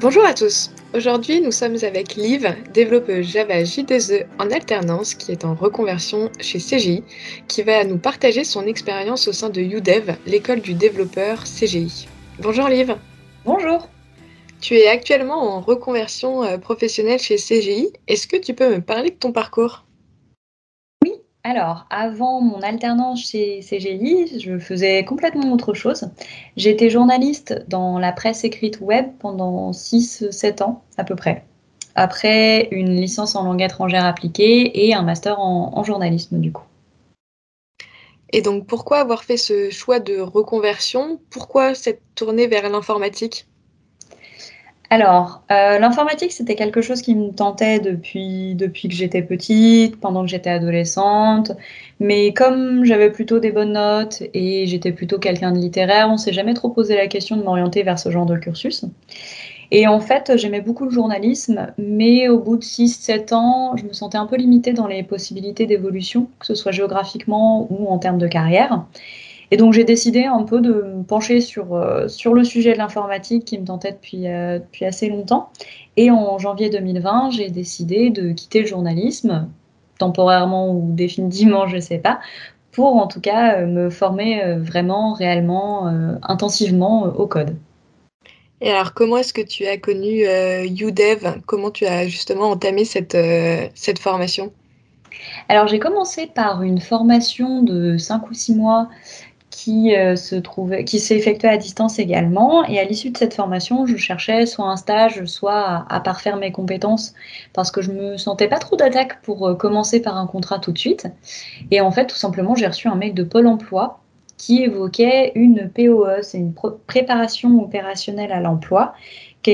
Bonjour à tous. Aujourd'hui, nous sommes avec Liv, développeuse Java J2E en alternance qui est en reconversion chez CGI, qui va nous partager son expérience au sein de UDEV, l'école du développeur CGI. Bonjour Liv. Bonjour. Tu es actuellement en reconversion euh, professionnelle chez CGI. Est-ce que tu peux me parler de ton parcours? Alors, avant mon alternance chez CGI, je faisais complètement autre chose. J'étais journaliste dans la presse écrite web pendant 6-7 ans à peu près. Après une licence en langue étrangère appliquée et un master en, journalisme du coup. Et donc pourquoi avoir fait ce choix de reconversion? Pourquoi s'être tournée vers l'informatique? Alors, euh, l'informatique, c'était quelque chose qui me tentait depuis, depuis que j'étais petite, pendant que j'étais adolescente. Mais comme j'avais plutôt des bonnes notes et j'étais plutôt quelqu'un de littéraire, on s'est jamais trop posé la question de m'orienter vers ce genre de cursus. Et en fait, j'aimais beaucoup le journalisme, mais au bout de 6-7 ans, je me sentais un peu limitée dans les possibilités d'évolution, que ce soit géographiquement ou en termes de carrière. Et donc j'ai décidé un peu de me pencher sur, euh, sur le sujet de l'informatique qui me tentait depuis, euh, depuis assez longtemps. Et en janvier 2020, j'ai décidé de quitter le journalisme, temporairement ou définitivement, je ne sais pas, pour en tout cas euh, me former vraiment, réellement, intensivement au code. Et alors, comment est-ce que tu as connu UDEV Comment tu as justement entamé cette, cette formation? Alors j'ai commencé par une formation de 5 ou 6 mois qui euh, se effectué à distance également. Et à l'issue de cette formation, je cherchais soit un stage, soit à, parfaire mes compétences parce que je me sentais pas trop d'attaque pour euh, commencer par un contrat tout de suite. Et en fait, tout simplement, j'ai reçu un mail de Pôle Emploi qui évoquait une POE, c'est une préparation opérationnelle à l'emploi,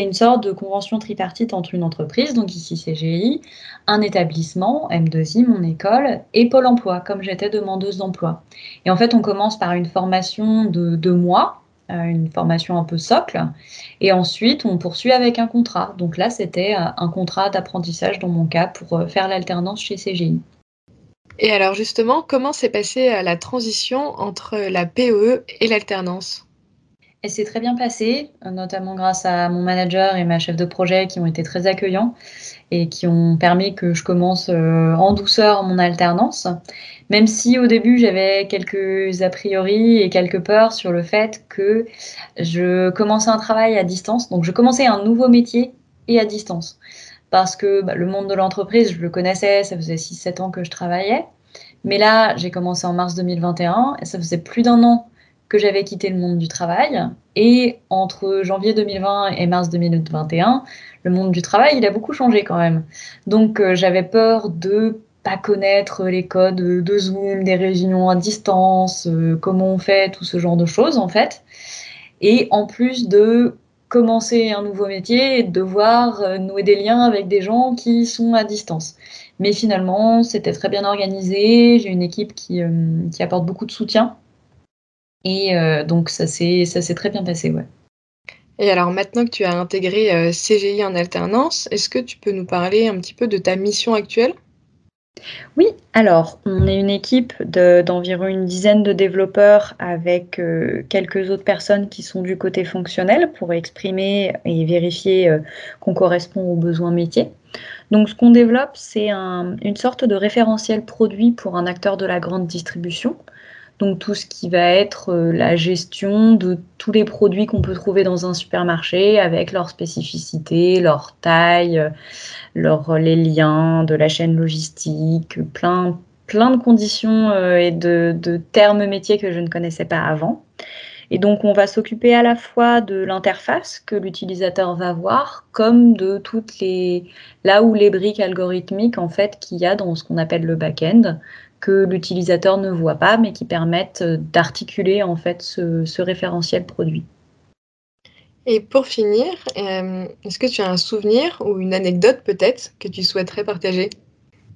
une sorte de convention tripartite entre une entreprise, donc ici CGI, un établissement, M2I, mon école, et Pôle emploi, comme j'étais demandeuse d'emploi. Et en fait, on commence par une formation de deux mois, euh, une formation un peu socle, et ensuite on poursuit avec un contrat. Donc là, c'était euh, un contrat d'apprentissage dans mon cas pour euh, faire l'alternance chez CGI. Et alors justement, comment s'est passée la transition entre la POE et l'alternance? Elle s'est très bien passée, notamment grâce à mon manager et ma chef de projet qui ont été très accueillants et qui ont permis que je commence euh, en douceur mon alternance. Même si au début j'avais quelques a priori et quelques peurs sur le fait que je commençais un travail à distance, donc je commençais un nouveau métier et à distance. Parce que bah, le monde de l'entreprise, je le connaissais, ça faisait 6-7 ans que je travaillais. Mais là, j'ai commencé en mars 2021 et ça faisait plus d'un an que j'avais quitté le monde du travail. Et entre janvier 2020 et mars 2021, le monde du travail, il a beaucoup changé quand même. Donc euh, j'avais peur de pas connaître les codes de Zoom, des réunions à distance, euh, comment on fait, tout ce genre de choses en fait. Et en plus de commencer un nouveau métier et de devoir euh, nouer des liens avec des gens qui sont à distance. Mais finalement, c'était très bien organisé. J'ai une équipe qui, qui apporte beaucoup de soutien et euh, donc ça s'est très bien passé, ouais. Et alors maintenant que tu as intégré euh, CGI en alternance, est-ce que tu peux nous parler un petit peu de ta mission actuelle? Oui, alors on est une équipe d'environ une dizaine de développeurs avec euh, quelques autres personnes qui sont du côté fonctionnel pour exprimer et vérifier qu'on correspond aux besoins métiers. Donc ce qu'on développe, c'est une sorte de référentiel produit pour un acteur de la grande distribution. Tout ce qui va être euh, la gestion de tous les produits qu'on peut trouver dans un supermarché avec leurs spécificités, leur taille, les liens de la chaîne logistique, plein, plein de conditions euh, et de, de termes métiers que je ne connaissais pas avant. Et donc, on va s'occuper à la fois de l'interface que l'utilisateur va voir, comme de toutes les là où les briques algorithmiques en fait qu'il y a dans ce qu'on appelle le back-end, que l'utilisateur ne voit pas, mais qui permettent euh, d'articuler en fait ce, référentiel produit. Et pour finir, euh, est-ce que tu as un souvenir ou une anecdote peut-être que tu souhaiterais partager?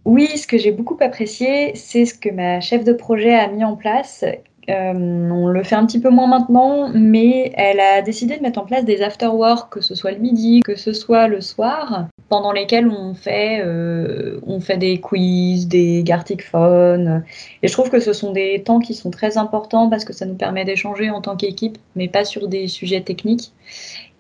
Oui, ce que j'ai beaucoup apprécié, c'est ce que ma chef de projet a mis en place Euh, on le fait un petit peu moins maintenant, mais elle a décidé de mettre en place des after-work, que ce soit le midi, que ce soit le soir, pendant lesquels on fait, euh, on des quiz, des Gartic Phone. Et je trouve que ce sont des temps qui sont très importants parce que ça nous permet d'échanger en tant qu'équipe, mais pas sur des sujets techniques.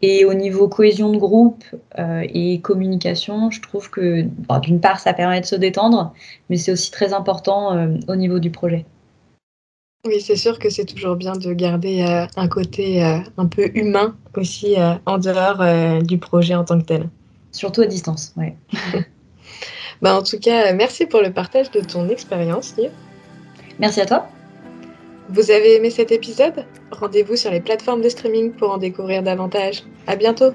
Et au niveau cohésion de groupe euh, et communication, je trouve que d'une part, ça permet de se détendre, mais c'est aussi très important euh, au niveau du projet. Oui, c'est sûr que c'est toujours bien de garder euh, un côté un peu humain aussi en dehors du projet en tant que tel. Surtout à distance, oui. bah, en tout cas, merci pour le partage de ton expérience, Liv. Merci à toi. Vous avez aimé cet épisode? Rendez-vous sur les plateformes de streaming pour en découvrir davantage. À bientôt